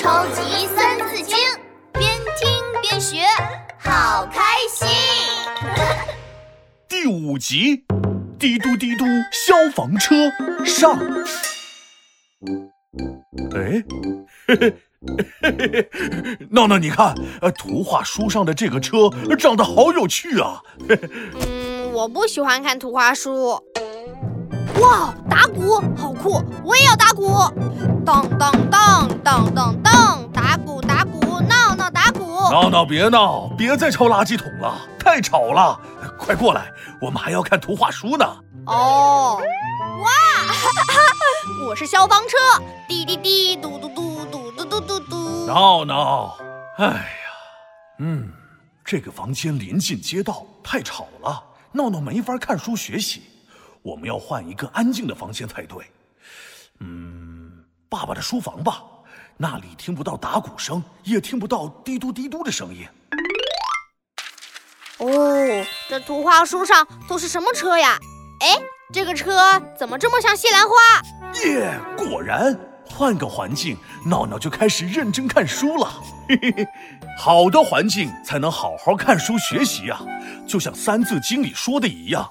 超级三字经，边听边学，好开心。第五集，滴嘟滴嘟消防车上。哎，嘿嘿嘿嘿嘿，闹闹，你看，呃，图画书上的这个车长得好有趣啊。嗯，我不喜欢看图画书。哇，打鼓好酷，我也要打鼓。别闹，别再敲垃圾桶了，太吵了。快过来，我们还要看图画书呢。哦，哇，我是消防车，滴滴滴，嘟嘟嘟，嘟嘟嘟嘟嘟。闹闹，哎呀，嗯，这个房间临近街道，太吵了，闹闹没法看书学习。我们要换一个安静的房间才对。嗯，爸爸的书房吧，那里听不到打鼓声，也听不到滴嘟滴嘟的声音。哦，这图画书上都是什么车呀？哎，这个车怎么这么像西兰花？耶，果然，换个环境，闹闹就开始认真看书了。嘿嘿嘿，好的环境才能好好看书学习呀，就像《三字经》里说的一样。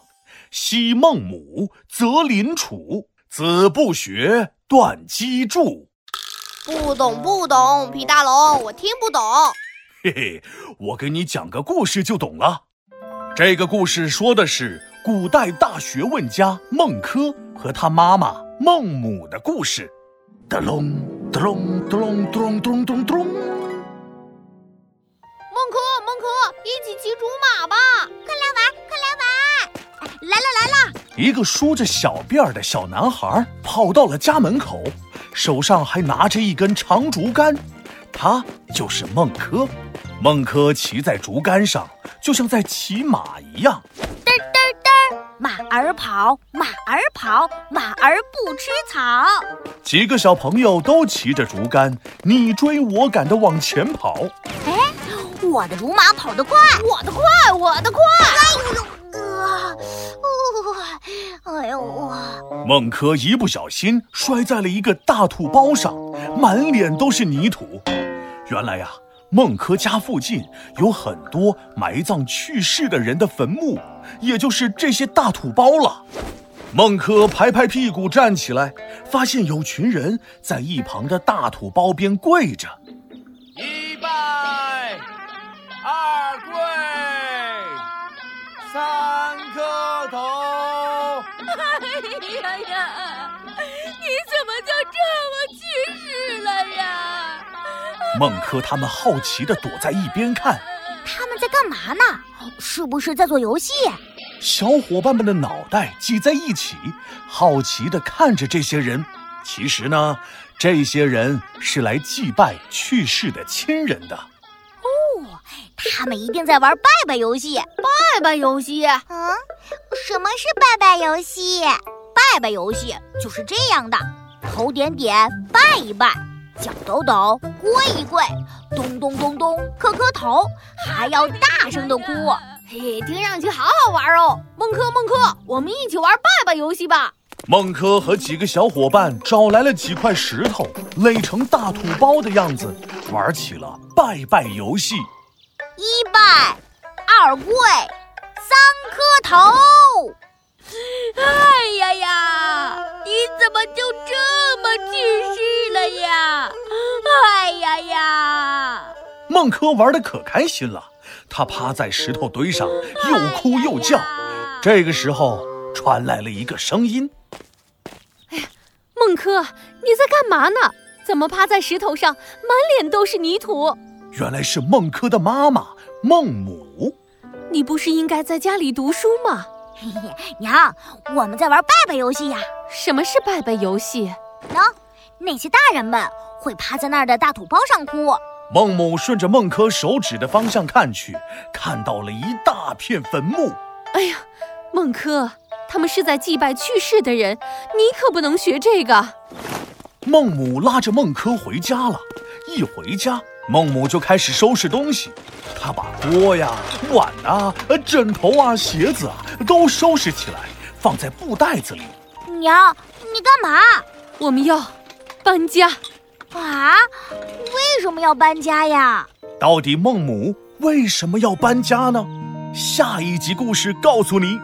昔孟母，择邻处，子不学，断机杼。不懂不懂，皮大龙，我听不懂。嘿嘿，我给你讲个故事就懂了。这个故事说的是古代大学问家孟轲和他妈妈孟母的故事。哒隆哒隆哒隆咚咚咚咚。孟轲，孟轲，一起骑竹马吧！快来玩，快来玩！来了来了！一个梳着小辫儿的小男孩跑到了家门口，手上还拿着一根长竹竿，他就是孟轲。孟轲骑在竹竿上，就像在骑马一样。嘚嘚嘚，马儿跑，马儿跑，马儿不吃草。几个小朋友都骑着竹竿，你追我赶的往前跑。哎，我的竹马跑得快，我的快，我的快！哎呦！哎呦！孟轲一不小心摔在了一个大土包上，满脸都是泥土。原来呀，孟轲家附近有很多埋葬去世的人的坟墓，也就是这些大土包了。孟轲拍拍屁股站起来，发现有群人在一旁的大土包边跪着。一拜，二跪，三磕头。哎呀呀，你怎么就这么去世了呀？孟轲他们好奇的躲在一边看，他们在干嘛呢？是不是在做游戏？小伙伴们的脑袋挤在一起，好奇的看着这些人。其实呢，这些人是来祭拜去世的亲人的。哦，他们一定在玩拜拜游戏。拜拜游戏？嗯，什么是拜拜游戏？拜拜游戏就是这样的：头点点，拜一拜；脚抖抖，跪一跪；咚咚咚咚，磕磕头，还要大声的哭。嘿，听上去好好玩哦！孟轲，孟轲，我们一起玩拜拜游戏吧！孟轲和几个小伙伴找来了几块石头，垒成大土包的样子，玩起了拜拜游戏。一拜，二跪，三磕头。哎呀呀！你怎么就这么去世了呀？哎呀呀！孟轲玩的可开心了，他趴在石头堆上，又哭又叫。这个时候传来了一个声音：“哎呀，孟轲，你在干嘛呢？怎么趴在石头上，满脸都是泥土？”原来是孟轲的妈妈孟母。你不是应该在家里读书吗？嘿嘿，娘，我们在玩拜拜游戏呀。什么是拜拜游戏？喏，那些大人们会趴在那儿的大土包上哭。孟母顺着孟轲手指的方向看去，看到了一大片坟墓。哎呀，孟轲，他们是在祭拜去世的人，你可不能学这个。孟母拉着孟轲回家了。一回家，孟母就开始收拾东西。她把锅呀、碗啊、枕头啊、鞋子啊都收拾起来，放在布袋子里。娘，你干嘛？我们要搬家。啊，为什么要搬家呀？到底孟母为什么要搬家呢？下一集故事告诉你。